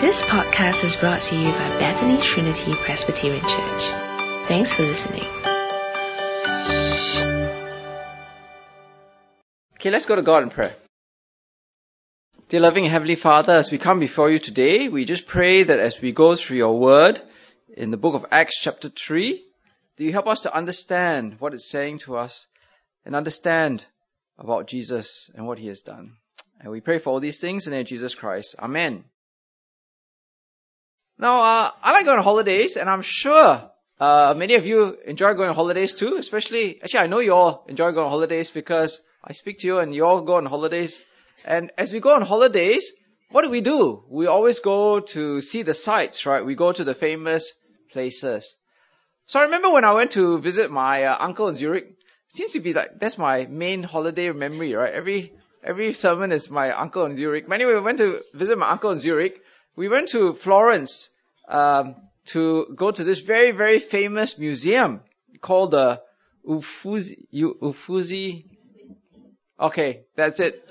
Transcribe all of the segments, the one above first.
This podcast is brought to you by Bethany Trinity Presbyterian Church. Thanks for listening. Okay, let's go to God in prayer. Dear loving Heavenly Father, as we come before you today, we just pray that as we go through your word in the book of Acts chapter 3, that you help us to understand what it's saying to us and understand about Jesus and what he has done. And we pray for all these things in the name of Jesus Christ. Amen. Now, uh, I like going on holidays, and I'm sure uh, many of you enjoy going on holidays too. Especially, actually, I know you all enjoy going on holidays because I speak to you, and you all go on holidays. And as we go on holidays, what do we do? We always go to see the sights, right? We go to the famous places. So I remember when I went to visit my uh, uncle in Zurich. Seems to be like that's my main holiday memory, right? Every every sermon is my uncle in Zurich. Anyway, we went to visit my uncle in Zurich we went to Florence um, to go to this very, very famous museum called the Uffizi. Uffizi. Okay, that's it.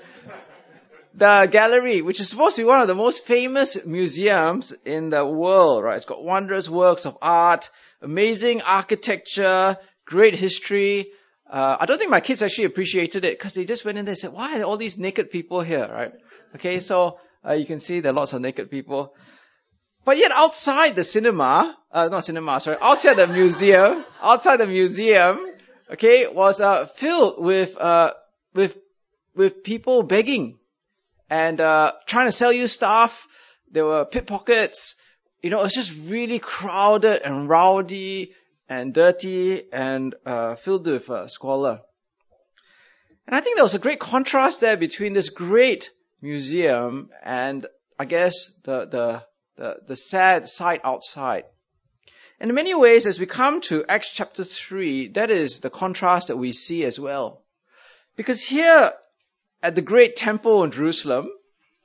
The gallery, which is supposed to be one of the most famous museums in the world, right? It's got wondrous works of art, amazing architecture, great history. Uh, I don't think my kids actually appreciated it because they just went in there and said, why are all these naked people here, right? Okay, so uh, you can see there are lots of naked people. But yet outside the cinema, uh, not cinema, sorry, outside the museum, outside the museum, okay, was uh, filled with uh, with with people begging and uh, trying to sell you stuff. There were pickpockets. You know, it was just really crowded and rowdy and dirty and uh, filled with uh, squalor. And I think there was a great contrast there between this great museum and I guess the, the, the, the sad sight outside. And in many ways, as we come to Acts chapter 3, that is the contrast that we see as well. Because here at the great temple in Jerusalem,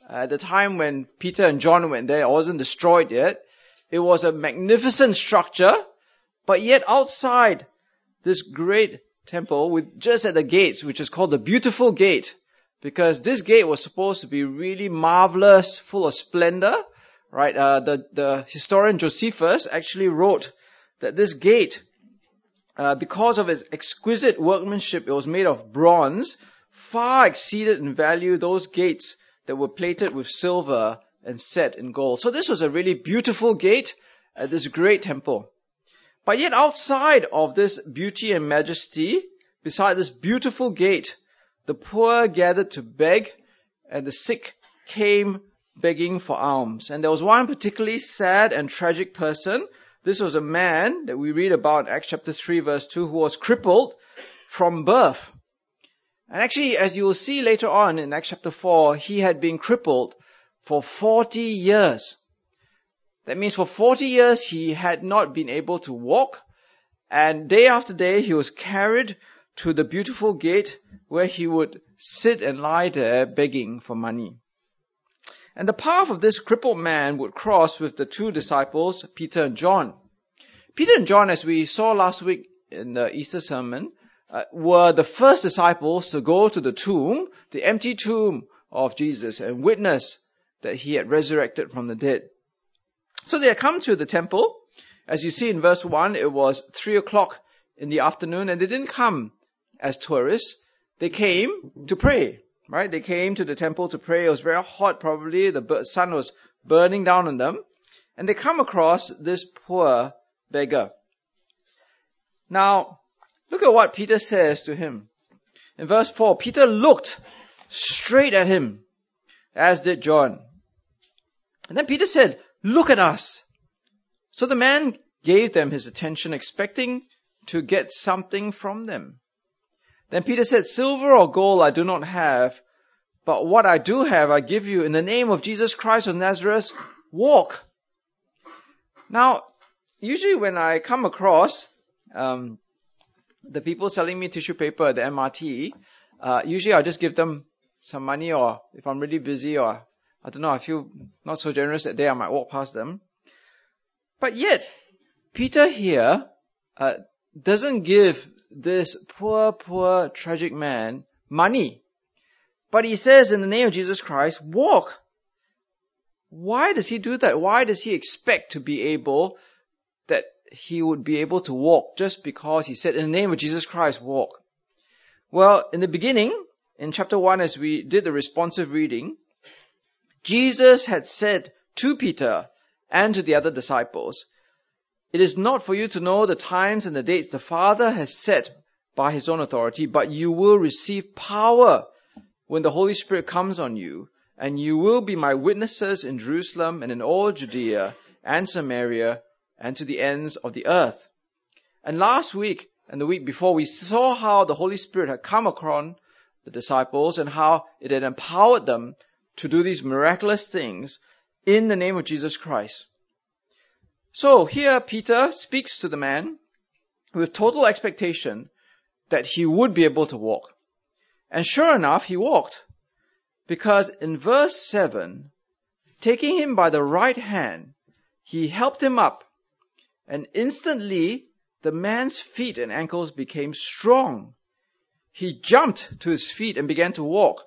at the time when Peter and John went there, it wasn't destroyed yet. It was a magnificent structure, but yet outside this great temple, with just at the gates, which is called the beautiful gate, because this gate was supposed to be really marvelous, full of splendor, right? Uh, the, the historian Josephus actually wrote that this gate, uh, because of its exquisite workmanship, it was made of bronze, far exceeded in value those gates that were plated with silver and set in gold. So this was a really beautiful gate at this great temple. But yet outside of this beauty and majesty, beside this beautiful gate, the poor gathered to beg, and the sick came begging for alms. And there was one particularly sad and tragic person. This was a man that we read about in Acts chapter 3 verse 2 who was crippled from birth. And actually, as you will see later on in Acts chapter 4, he had been crippled for 40 years. That means for 40 years he had not been able to walk, and day after day he was carried to the beautiful gate where he would sit and lie there begging for money. And the path of this crippled man would cross with the two disciples, Peter and John. Peter and John, as we saw last week in the Easter sermon, uh, were the first disciples to go to the tomb, the empty tomb of Jesus, and witness that he had resurrected from the dead. So they had come to the temple. As you see in verse 1, it was 3 o'clock in the afternoon, and they didn't come as tourists. They came to pray, right? They came to the temple to pray. It was very hot, probably. The sun was burning down on them. And they come across this poor beggar. Now, look at what Peter says to him. In verse 4, Peter looked straight at him, as did John. And then Peter said, Look at us. So the man gave them his attention, expecting to get something from them. Then Peter said, Silver or gold I do not have, but what I do have I give you in the name of Jesus Christ of Nazareth, walk. Now, usually when I come across um, the people selling me tissue paper at the MRT, uh, usually I just give them some money or if I'm really busy or I don't know, I feel not so generous that day, I might walk past them. But yet, Peter here uh, doesn't give this poor, poor, tragic man money. But he says in the name of Jesus Christ, walk. why does he do that? Why does he expect to be able that he would be able to walk just because he said, in the name of Jesus Christ, walk? Well, in the beginning, in chapter 1, as we did the responsive reading, Jesus had said to Peter and to the other disciples, It is not for you to know the times and the dates the Father has set by his own authority, but you will receive power when the Holy Spirit comes on you, and you will be my witnesses in Jerusalem and in all Judea and Samaria and to the ends of the earth. And last week and the week before, we saw how the Holy Spirit had come upon the disciples and how it had empowered them to do these miraculous things in the name of Jesus Christ. So here Peter speaks to the man with total expectation that he would be able to walk. And sure enough, he walked. Because in verse 7, taking him by the right hand, he helped him up, and instantly the man's feet and ankles became strong. He jumped to his feet and began to walk.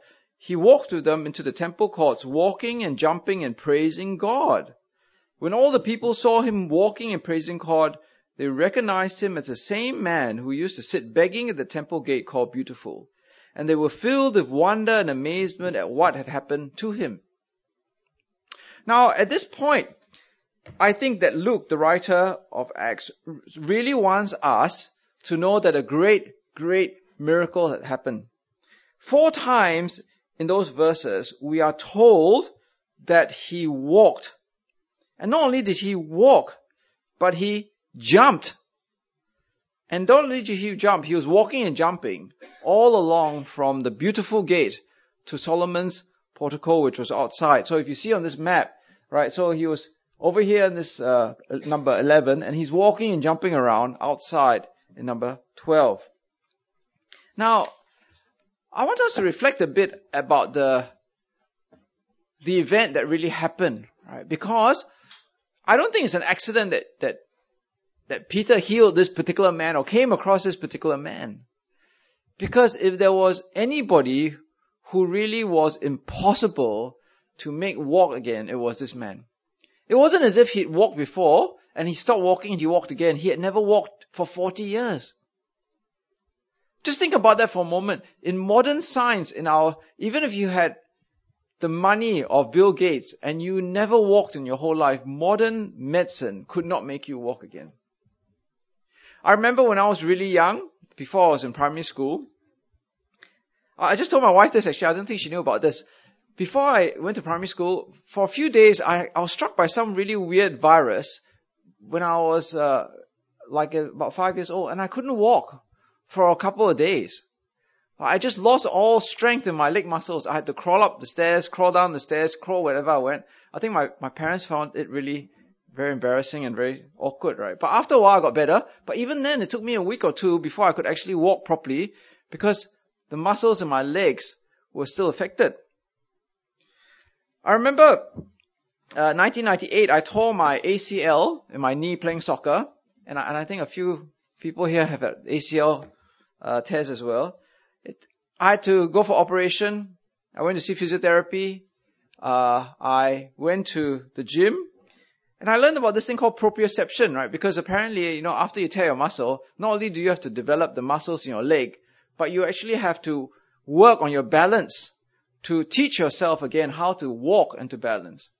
He walked with them into the temple courts, walking and jumping and praising God. When all the people saw him walking and praising God, they recognized him as the same man who used to sit begging at the temple gate called Beautiful. And they were filled with wonder and amazement at what had happened to him. Now, at this point, I think that Luke, the writer of Acts, really wants us to know that a great, great miracle had happened. Four times in those verses, we are told that he walked. And not only did he walk, but he jumped. And not only did he jump, he was walking and jumping all along from the beautiful gate to Solomon's portico, which was outside. So if you see on this map, right, so he was over here in this uh, number 11, and he's walking and jumping around outside in number 12. Now, I want us to reflect a bit about the the event that really happened, right? Because I don't think it's an accident that that that Peter healed this particular man or came across this particular man. Because if there was anybody who really was impossible to make walk again, it was this man. It wasn't as if he'd walked before and he stopped walking and he walked again. He had never walked for 40 years. Just think about that for a moment. In modern science, in our, even if you had the money of Bill Gates and you never walked in your whole life, modern medicine could not make you walk again. I remember when I was really young, before I was in primary school, I just told my wife this actually, I don't think she knew about this. Before I went to primary school, for a few days, I, I was struck by some really weird virus when I was uh, like about five years old, and I couldn't walk for a couple of days. I just lost all strength in my leg muscles. I had to crawl up the stairs, crawl down the stairs, crawl wherever I went. I think my, my parents found it really very embarrassing and very awkward, right? But after a while I got better. But even then it took me a week or two before I could actually walk properly because the muscles in my legs were still affected. I remember uh, 1998, I tore my ACL in my knee playing soccer, and I, and I think a few people here have had ACL uh, tears as well. It, I had to go for operation. I went to see physiotherapy. Uh, I went to the gym and I learned about this thing called proprioception, right? Because apparently, you know, after you tear your muscle, not only do you have to develop the muscles in your leg, but you actually have to work on your balance to teach yourself again how to walk and to balance.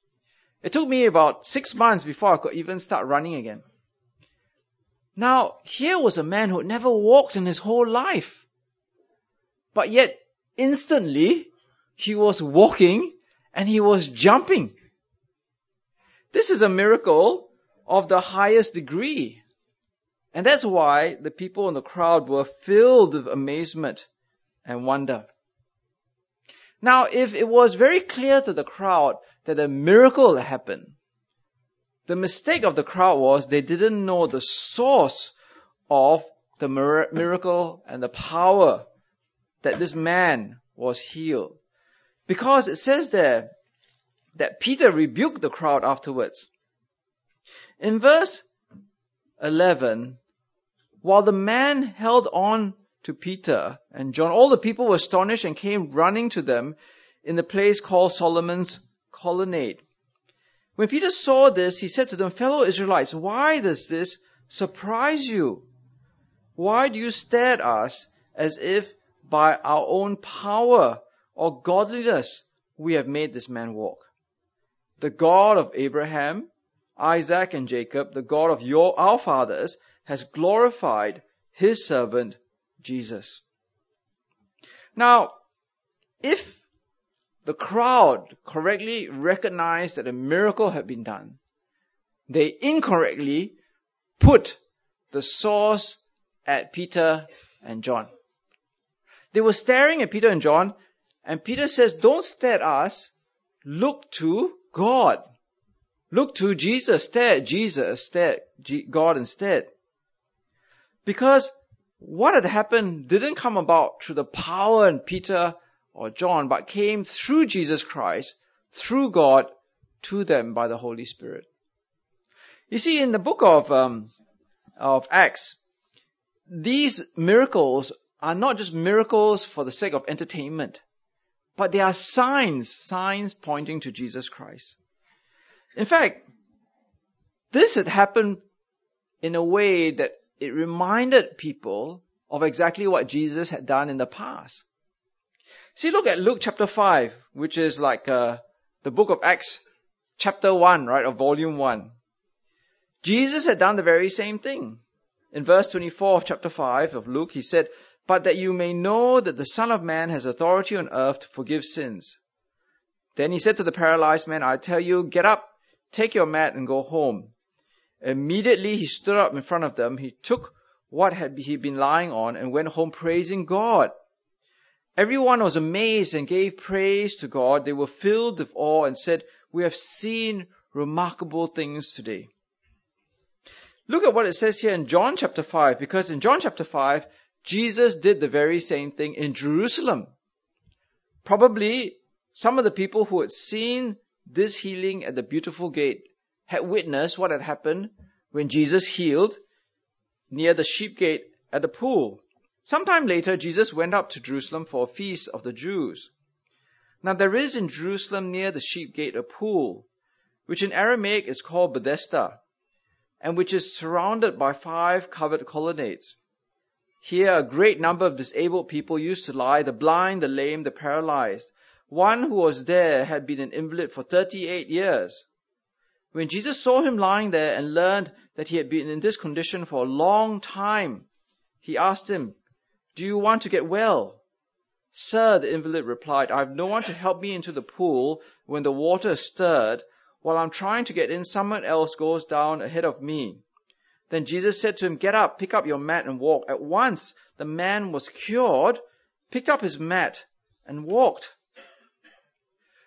It took me about six months before I could even start running again. Now, here was a man who had never walked in his whole life. But yet, instantly, he was walking and he was jumping. This is a miracle of the highest degree. And that's why the people in the crowd were filled with amazement and wonder. Now, if it was very clear to the crowd that a miracle happened, the mistake of the crowd was they didn't know the source of the miracle and the power that this man was healed. Because it says there that Peter rebuked the crowd afterwards. In verse 11, while the man held on to Peter and John, all the people were astonished and came running to them in the place called Solomon's colonnade. When Peter saw this, he said to them, Fellow Israelites, why does this surprise you? Why do you stare at us as if by our own power or godliness we have made this man walk? The God of Abraham, Isaac, and Jacob, the God of your, our fathers, has glorified his servant Jesus. Now, if the crowd correctly recognized that a miracle had been done, they incorrectly put the source at Peter and John. They were staring at Peter and John, and Peter says, Don't stare at us, look to God. Look to Jesus, stare at Jesus, stare at God instead. Because what had happened didn't come about through the power in Peter or John, but came through Jesus Christ, through God, to them by the Holy Spirit. You see, in the book of um, of Acts, these miracles are not just miracles for the sake of entertainment, but they are signs, signs pointing to Jesus Christ. In fact, this had happened in a way that it reminded people of exactly what Jesus had done in the past. See, look at Luke chapter 5, which is like uh, the book of Acts chapter 1, right, or volume 1. Jesus had done the very same thing. In verse 24 of chapter 5 of Luke, he said, But that you may know that the Son of Man has authority on earth to forgive sins. Then he said to the paralyzed man, I tell you, get up, take your mat and go home. Immediately he stood up in front of them. He took what had he been lying on and went home praising God. Everyone was amazed and gave praise to God. They were filled with awe and said, We have seen remarkable things today. Look at what it says here in John chapter 5, because in John chapter 5, Jesus did the very same thing in Jerusalem. Probably some of the people who had seen this healing at the beautiful gate had witnessed what had happened when Jesus healed near the sheep gate at the pool. Sometime later, Jesus went up to Jerusalem for a feast of the Jews. Now there is in Jerusalem near the sheep gate a pool, which in Aramaic is called Bethesda, and which is surrounded by five covered colonnades. Here a great number of disabled people used to lie, the blind, the lame, the paralyzed. One who was there had been an invalid for 38 years. When Jesus saw him lying there and learned that he had been in this condition for a long time, he asked him, Do you want to get well? Sir, the invalid replied, I have no one to help me into the pool when the water is stirred. While I'm trying to get in, someone else goes down ahead of me. Then Jesus said to him, Get up, pick up your mat and walk. At once the man was cured, picked up his mat and walked.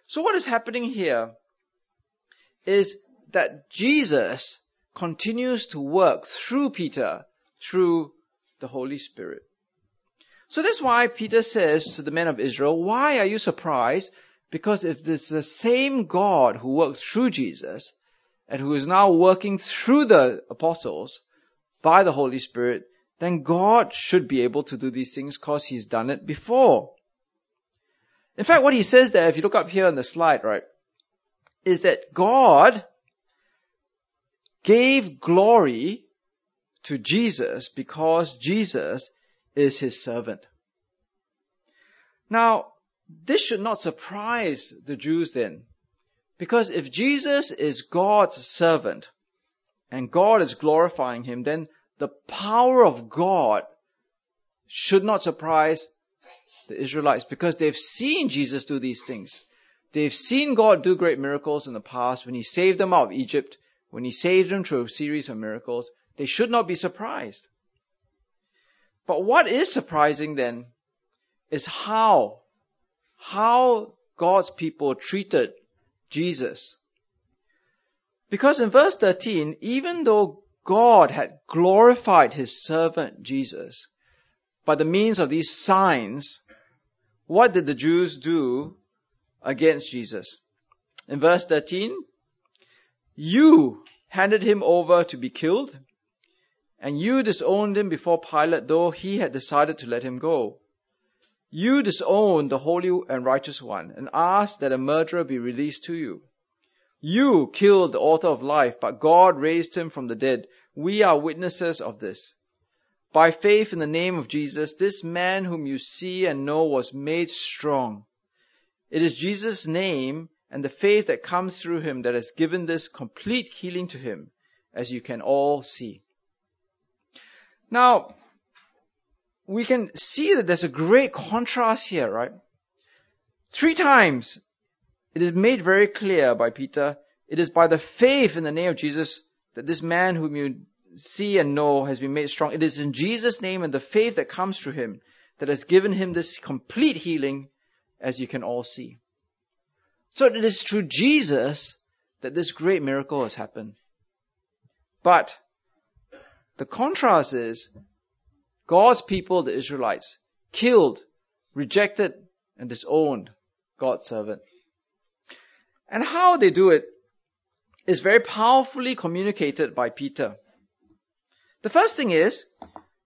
So what is happening here is that Jesus continues to work through Peter, through the Holy Spirit. So that's why Peter says to the men of Israel, why are you surprised? Because if it's the same God who worked through Jesus and who is now working through the apostles by the Holy Spirit, then God should be able to do these things because he's done it before. In fact, what he says there, if you look up here on the slide, right, is that God gave glory to Jesus because Jesus is his servant. Now, this should not surprise the Jews then, because if Jesus is God's servant and God is glorifying him, then the power of God should not surprise the Israelites because they've seen Jesus do these things. They've seen God do great miracles in the past when he saved them out of Egypt when he saved them through a series of miracles, they should not be surprised. But what is surprising then is how, how God's people treated Jesus. Because in verse 13, even though God had glorified his servant Jesus by the means of these signs, what did the Jews do against Jesus? In verse 13, you handed him over to be killed, and you disowned him before Pilate, though he had decided to let him go. You disowned the Holy and Righteous One and asked that a murderer be released to you. You killed the author of life, but God raised him from the dead. We are witnesses of this. By faith in the name of Jesus, this man whom you see and know was made strong. It is Jesus' name and the faith that comes through him that has given this complete healing to him, as you can all see. Now, we can see that there's a great contrast here, right? Three times it is made very clear by Peter, it is by the faith in the name of Jesus that this man whom you see and know has been made strong. It is in Jesus' name and the faith that comes through him that has given him this complete healing, as you can all see. So it is through Jesus that this great miracle has happened. But the contrast is God's people, the Israelites, killed, rejected, and disowned God's servant. And how they do it is very powerfully communicated by Peter. The first thing is,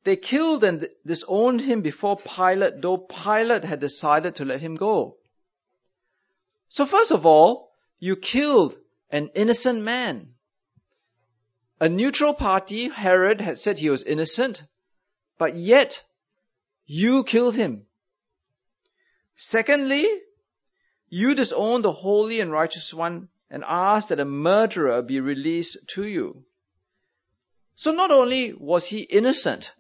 they killed and disowned him before Pilate, though Pilate had decided to let him go. So first of all, you killed an innocent man. A neutral party, Herod, had said he was innocent, but yet you killed him. Secondly, you disowned the holy and righteous one and asked that a murderer be released to you. So not only was he innocent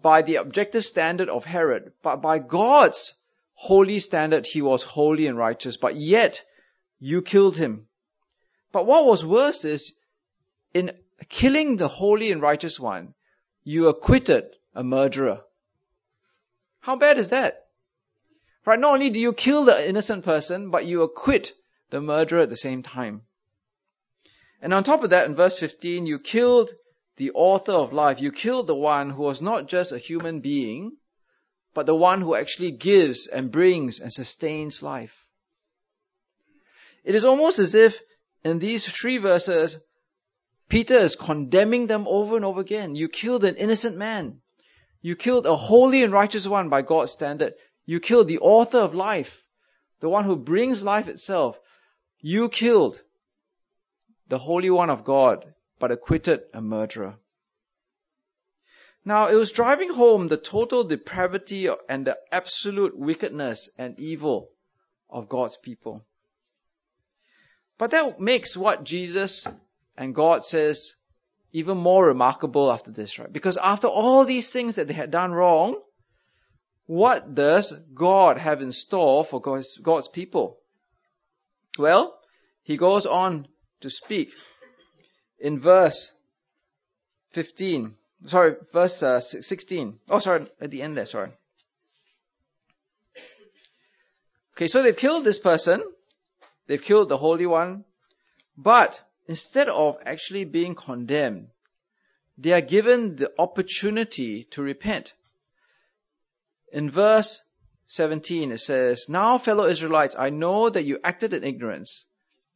by the objective standard of Herod, but by God's holy standard, he was holy and righteous, but yet you killed him. But what was worse is, in killing the holy and righteous one, you acquitted a murderer. How bad is that? Right? Not only do you kill the innocent person, but you acquit the murderer at the same time. And on top of that, in verse 15, you killed the author of life. You killed the one who was not just a human being, but the one who actually gives and brings and sustains life. It is almost as if in these three verses, Peter is condemning them over and over again. You killed an innocent man. You killed a holy and righteous one by God's standard. You killed the author of life, the one who brings life itself. You killed the Holy One of God, but acquitted a murderer. Now, it was driving home the total depravity and the absolute wickedness and evil of God's people. But that makes what Jesus and God says even more remarkable after this, right? Because after all these things that they had done wrong, what does God have in store for God's, God's people? Well, he goes on to speak in verse 15. Sorry, verse uh, 16. Oh, sorry, at the end there, sorry. Okay, so they've killed this person. They've killed the Holy One. But instead of actually being condemned, they are given the opportunity to repent. In verse 17 it says, Now fellow Israelites, I know that you acted in ignorance,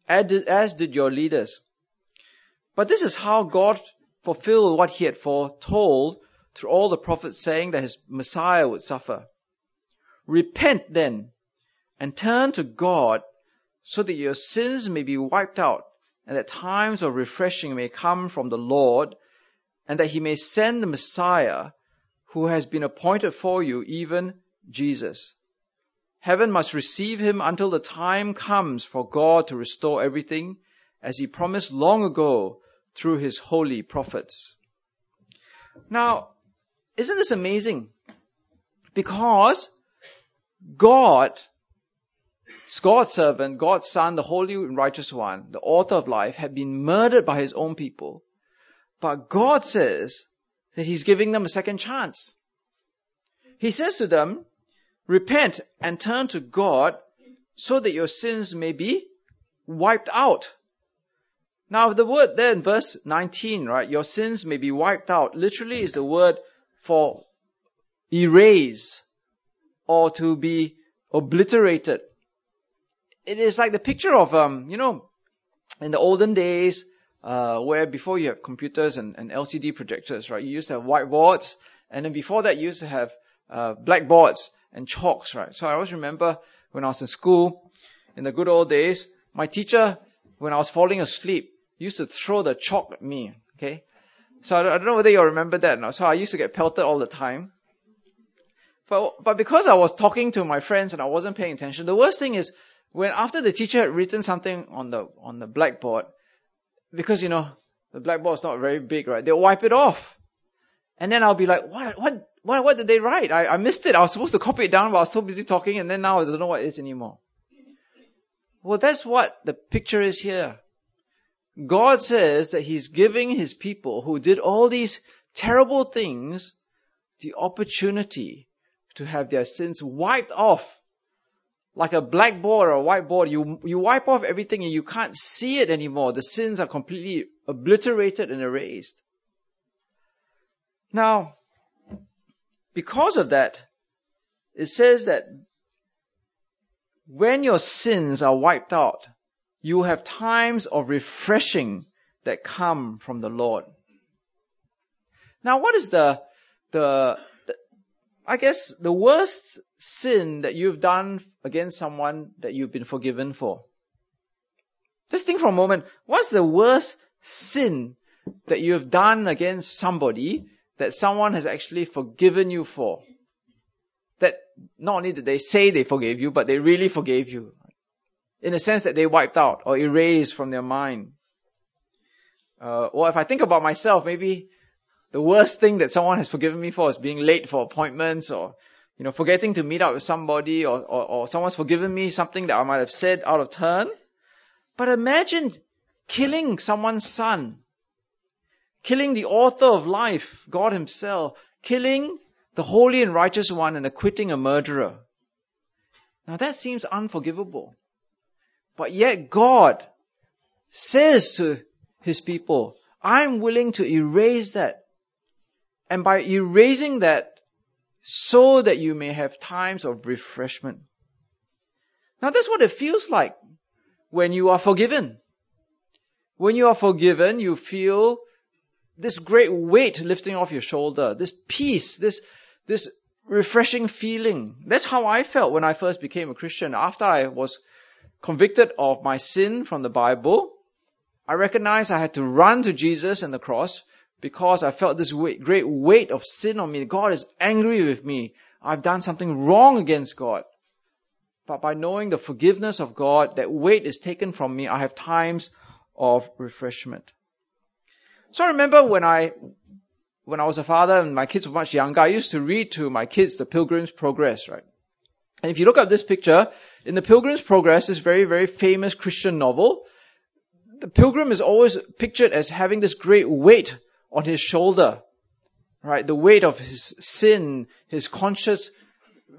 as did your leaders. But this is how God fulfilled what he had foretold through all the prophets saying that his Messiah would suffer. Repent then and turn to God so that your sins may be wiped out and that times of refreshing may come from the Lord and that he may send the Messiah who has been appointed for you, even Jesus. Heaven must receive him until the time comes for God to restore everything as he promised long ago through his holy prophets. Now, isn't this amazing? Because God, God's servant, God's son, the holy and righteous one, the author of life, had been murdered by his own people. But God says that he's giving them a second chance. He says to them, repent and turn to God so that your sins may be wiped out. Now the word there in verse 19, right, your sins may be wiped out, literally is the word for erase or to be obliterated. It is like the picture of, um, you know, in the olden days, uh, where before you have computers and, and, LCD projectors, right? You used to have whiteboards, and then before that, you used to have uh, blackboards and chalks, right? So I always remember when I was in school, in the good old days, my teacher when I was falling asleep, used to throw the chalk at me. Okay, so I don't know whether you remember that. So I used to get pelted all the time. But but because I was talking to my friends and I wasn't paying attention, the worst thing is when after the teacher had written something on the on the blackboard, because you know the blackboard is not very big, right? They'll wipe it off, and then I'll be like, what what what what did they write? I, I missed it. I was supposed to copy it down, but I was so busy talking, and then now I don't know what it is anymore. Well, that's what the picture is here. God says that He's giving His people who did all these terrible things the opportunity to have their sins wiped off like a blackboard or a whiteboard, you, you wipe off everything and you can't see it anymore. The sins are completely obliterated and erased. Now, because of that, it says that when your sins are wiped out, you have times of refreshing that come from the Lord. Now, what is the, the, I guess the worst sin that you've done against someone that you've been forgiven for? Just think for a moment. What's the worst sin that you have done against somebody that someone has actually forgiven you for? That not only did they say they forgave you, but they really forgave you. In the sense that they wiped out or erased from their mind. Uh, or if I think about myself, maybe the worst thing that someone has forgiven me for is being late for appointments or, you know, forgetting to meet up with somebody or, or, or someone's forgiven me something that I might have said out of turn. But imagine killing someone's son, killing the author of life, God himself, killing the holy and righteous one and acquitting a murderer. Now that seems unforgivable. But yet God says to his people, I'm willing to erase that and by erasing that so that you may have times of refreshment. Now that's what it feels like when you are forgiven. When you are forgiven, you feel this great weight lifting off your shoulder, this peace, this, this refreshing feeling. That's how I felt when I first became a Christian. After I was convicted of my sin from the Bible, I recognized I had to run to Jesus and the cross because I felt this weight, great weight of sin on me. God is angry with me. I've done something wrong against God. But by knowing the forgiveness of God, that weight is taken from me. I have times of refreshment. So I remember when I, when I was a father and my kids were much younger, I used to read to my kids the Pilgrim's Progress, right? And if you look at this picture, in the Pilgrim's Progress, this very, very famous Christian novel, the pilgrim is always pictured as having this great weight on his shoulder, right? The weight of his sin, his conscious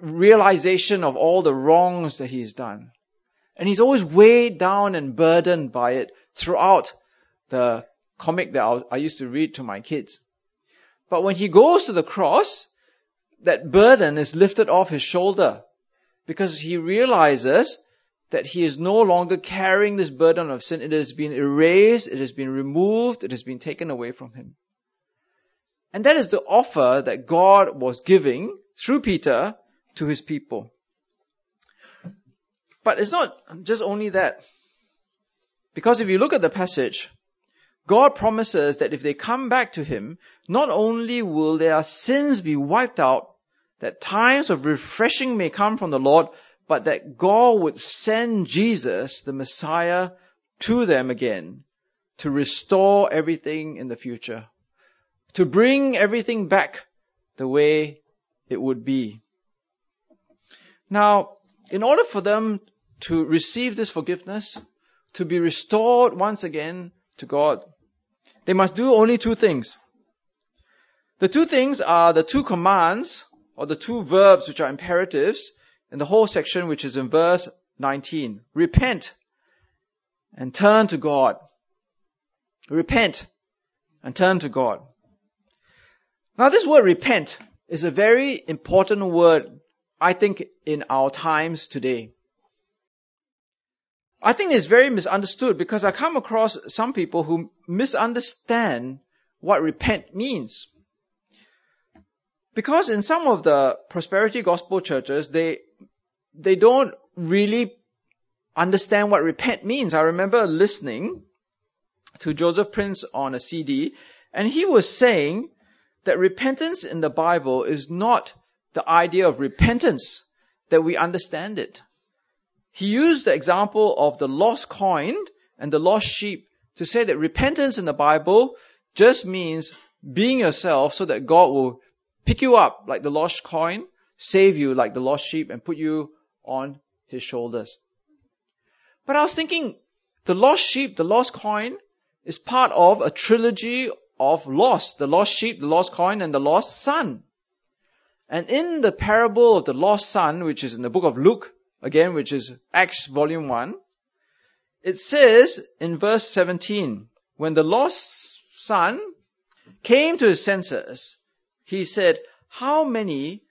realization of all the wrongs that he's done. And he's always weighed down and burdened by it throughout the comic that I used to read to my kids. But when he goes to the cross, that burden is lifted off his shoulder because he realizes that he is no longer carrying this burden of sin. It has been erased, it has been removed, it has been taken away from him. And that is the offer that God was giving through Peter to his people. But it's not just only that. Because if you look at the passage, God promises that if they come back to Him, not only will their sins be wiped out, that times of refreshing may come from the Lord, but that God would send Jesus, the Messiah, to them again to restore everything in the future to bring everything back the way it would be. Now, in order for them to receive this forgiveness, to be restored once again to God, they must do only two things. The two things are the two commands or the two verbs which are imperatives in the whole section which is in verse 19. Repent and turn to God. Repent and turn to God. Now this word repent is a very important word, I think, in our times today. I think it's very misunderstood because I come across some people who misunderstand what repent means. Because in some of the prosperity gospel churches, they, they don't really understand what repent means. I remember listening to Joseph Prince on a CD, and he was saying that repentance in the Bible is not the idea of repentance that we understand it. He used the example of the lost coin and the lost sheep to say that repentance in the Bible just means being yourself so that God will pick you up like the lost coin, save you like the lost sheep, and put you on his shoulders. But I was thinking, the lost sheep, the lost coin, is part of a trilogy of lost. The lost sheep, the lost coin, and the lost son. And in the parable of the lost son, which is in the book of Luke, again, which is Acts volume 1, it says in verse 17, when the lost son came to his senses, he said, how many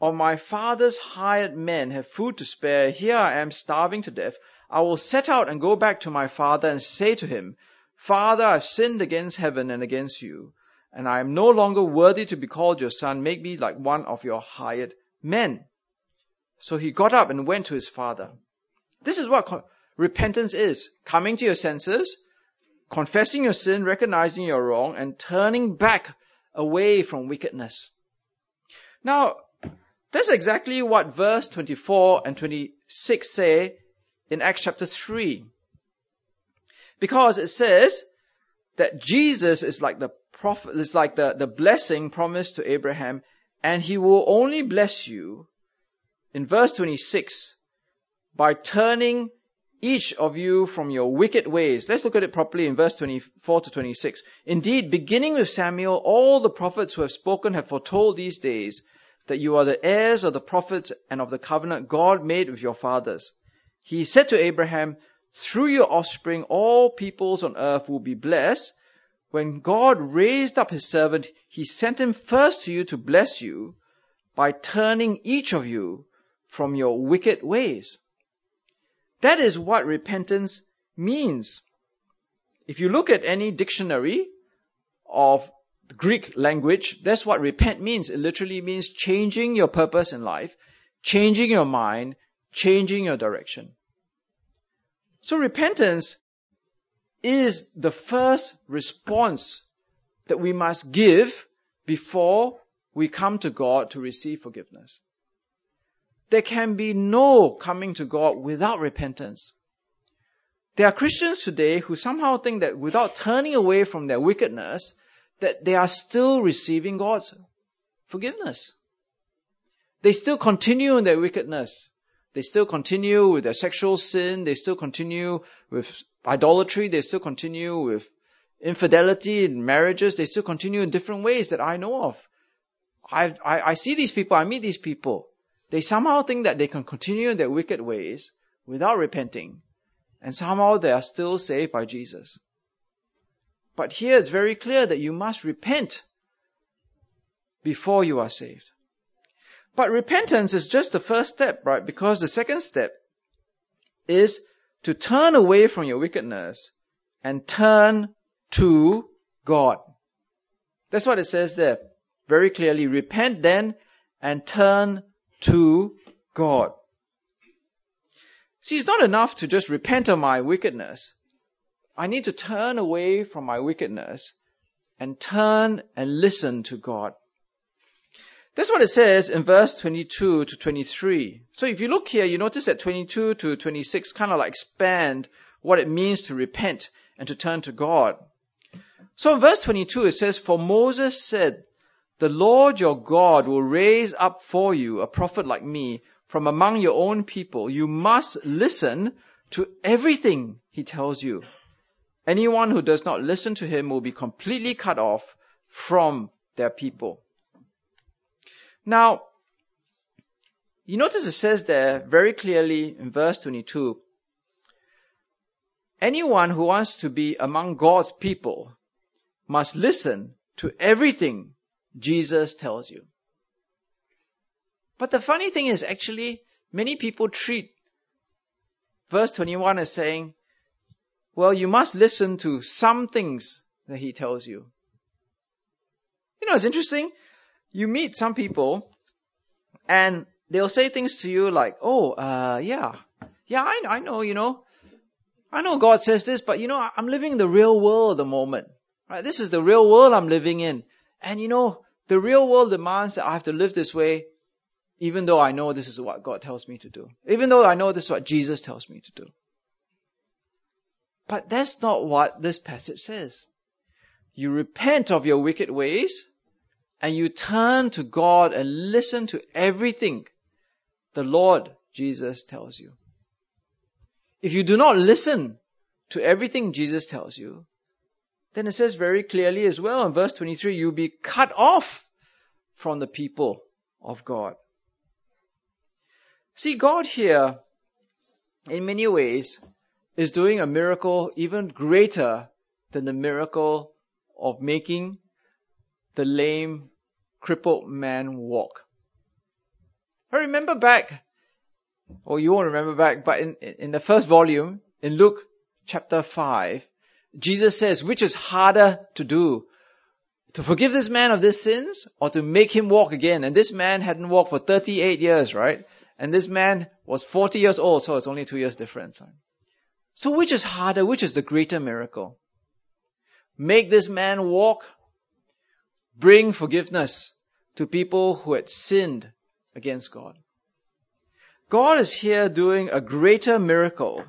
of my father's hired men have food to spare? Here I am starving to death. I will set out and go back to my father and say to him, Father, I've sinned against heaven and against you, and I am no longer worthy to be called your son. Make me like one of your hired men. So he got up and went to his father. This is what repentance is. Coming to your senses, confessing your sin, recognizing you're wrong, and turning back away from wickedness. Now, that's exactly what verse 24 and 26 say in Acts chapter 3. Because it says that Jesus is like the prophet, is like the, the blessing promised to Abraham, and he will only bless you in verse 26 by turning each of you from your wicked ways. Let's look at it properly in verse 24 to 26. Indeed, beginning with Samuel, all the prophets who have spoken have foretold these days that you are the heirs of the prophets and of the covenant God made with your fathers. He said to Abraham, through your offspring, all peoples on earth will be blessed. When God raised up his servant, he sent him first to you to bless you by turning each of you from your wicked ways. That is what repentance means. If you look at any dictionary of the Greek language, that's what repent means. It literally means changing your purpose in life, changing your mind, changing your direction. So repentance is the first response that we must give before we come to God to receive forgiveness. There can be no coming to God without repentance. There are Christians today who somehow think that without turning away from their wickedness, that they are still receiving God's forgiveness. They still continue in their wickedness. They still continue with their sexual sin. They still continue with idolatry. They still continue with infidelity in marriages. They still continue in different ways that I know of. I, I, I see these people. I meet these people. They somehow think that they can continue in their wicked ways without repenting. And somehow they are still saved by Jesus. But here it's very clear that you must repent before you are saved. But repentance is just the first step, right? Because the second step is to turn away from your wickedness and turn to God. That's what it says there very clearly. Repent then and turn to God. See, it's not enough to just repent of my wickedness. I need to turn away from my wickedness and turn and listen to God. That's what it says in verse 22 to 23. So if you look here, you notice that 22 to 26 kind of like expand what it means to repent and to turn to God. So in verse 22 it says, For Moses said, The Lord your God will raise up for you a prophet like me from among your own people. You must listen to everything he tells you. Anyone who does not listen to him will be completely cut off from their people. Now, you notice it says there very clearly in verse 22, anyone who wants to be among God's people must listen to everything Jesus tells you. But the funny thing is actually many people treat verse 21 as saying, well, you must listen to some things that he tells you. You know, it's interesting. You meet some people and they'll say things to you like, oh, uh, yeah, yeah, I, I know, you know, I know God says this, but you know, I'm living in the real world at the moment. Right? This is the real world I'm living in. And you know, the real world demands that I have to live this way, even though I know this is what God tells me to do. Even though I know this is what Jesus tells me to do. But that's not what this passage says. You repent of your wicked ways, and you turn to God and listen to everything the Lord Jesus tells you. If you do not listen to everything Jesus tells you, then it says very clearly as well in verse 23, you'll be cut off from the people of God. See, God here, in many ways, is doing a miracle even greater than the miracle of making the lame, crippled man walk. I remember back, or you won't remember back, but in, in the first volume, in Luke chapter 5, Jesus says, which is harder to do? To forgive this man of his sins or to make him walk again? And this man hadn't walked for 38 years, right? And this man was 40 years old, so it's only two years difference. So which is harder? Which is the greater miracle? Make this man walk bring forgiveness to people who had sinned against God. God is here doing a greater miracle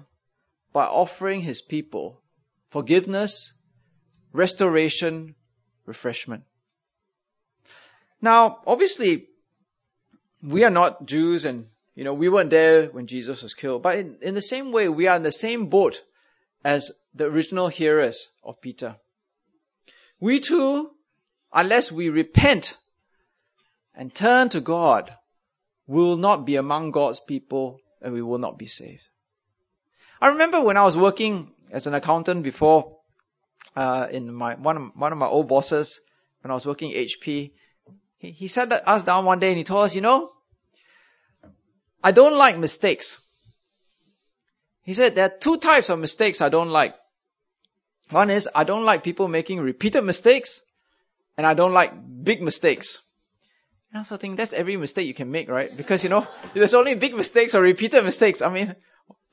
by offering his people forgiveness, restoration, refreshment. Now, obviously, we are not Jews and, you know, we weren't there when Jesus was killed. But in, in the same way, we are in the same boat as the original hearers of Peter. We too unless we repent and turn to God, we will not be among God's people and we will not be saved. I remember when I was working as an accountant before, uh, in my, one of, one of my old bosses, when I was working HP, he, he sat us down one day and he told us, you know, I don't like mistakes. He said there are two types of mistakes I don't like. One is I don't like people making repeated mistakes and I don't like big mistakes. And I also think that's every mistake you can make, right? Because, you know, there's only big mistakes or repeated mistakes. I mean,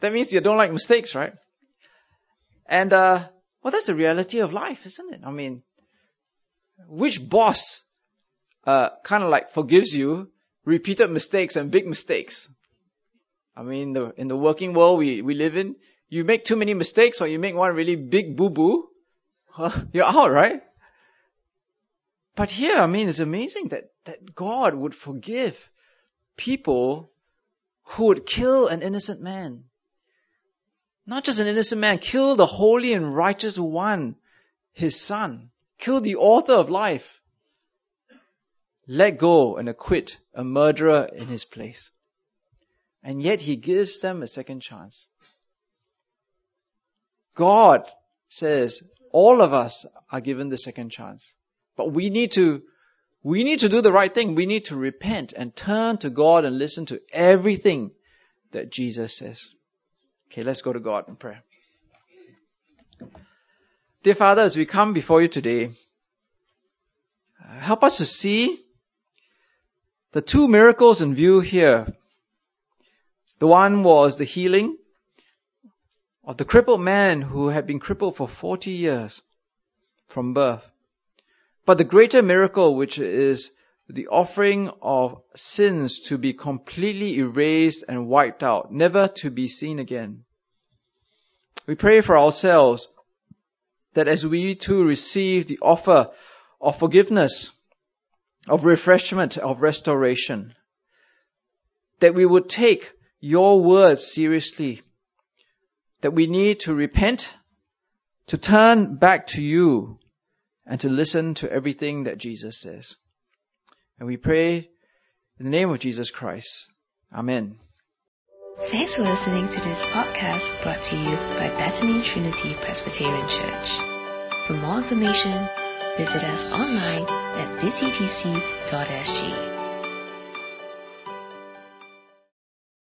that means you don't like mistakes, right? And, uh, well, that's the reality of life, isn't it? I mean, which boss, uh, kind of like forgives you repeated mistakes and big mistakes? I mean, the, in the working world we, we live in, you make too many mistakes or you make one really big boo-boo, you're out, right? But here, I mean, it's amazing that, that God would forgive people who would kill an innocent man. Not just an innocent man, kill the holy and righteous one, his son. Kill the author of life. Let go and acquit a murderer in his place. And yet he gives them a second chance. God says all of us are given the second chance. But we need to, we need to do the right thing. We need to repent and turn to God and listen to everything that Jesus says. Okay, let's go to God in prayer. Dear Father, as we come before you today, help us to see the two miracles in view here. The one was the healing of the crippled man who had been crippled for 40 years from birth. But the greater miracle, which is the offering of sins to be completely erased and wiped out, never to be seen again. We pray for ourselves that as we too receive the offer of forgiveness, of refreshment, of restoration, that we would take your words seriously, that we need to repent, to turn back to you, and to listen to everything that Jesus says. And we pray in the name of Jesus Christ. Amen. Thanks for listening to this podcast brought to you by Bethany Trinity Presbyterian Church. For more information, visit us online at busypc.sg.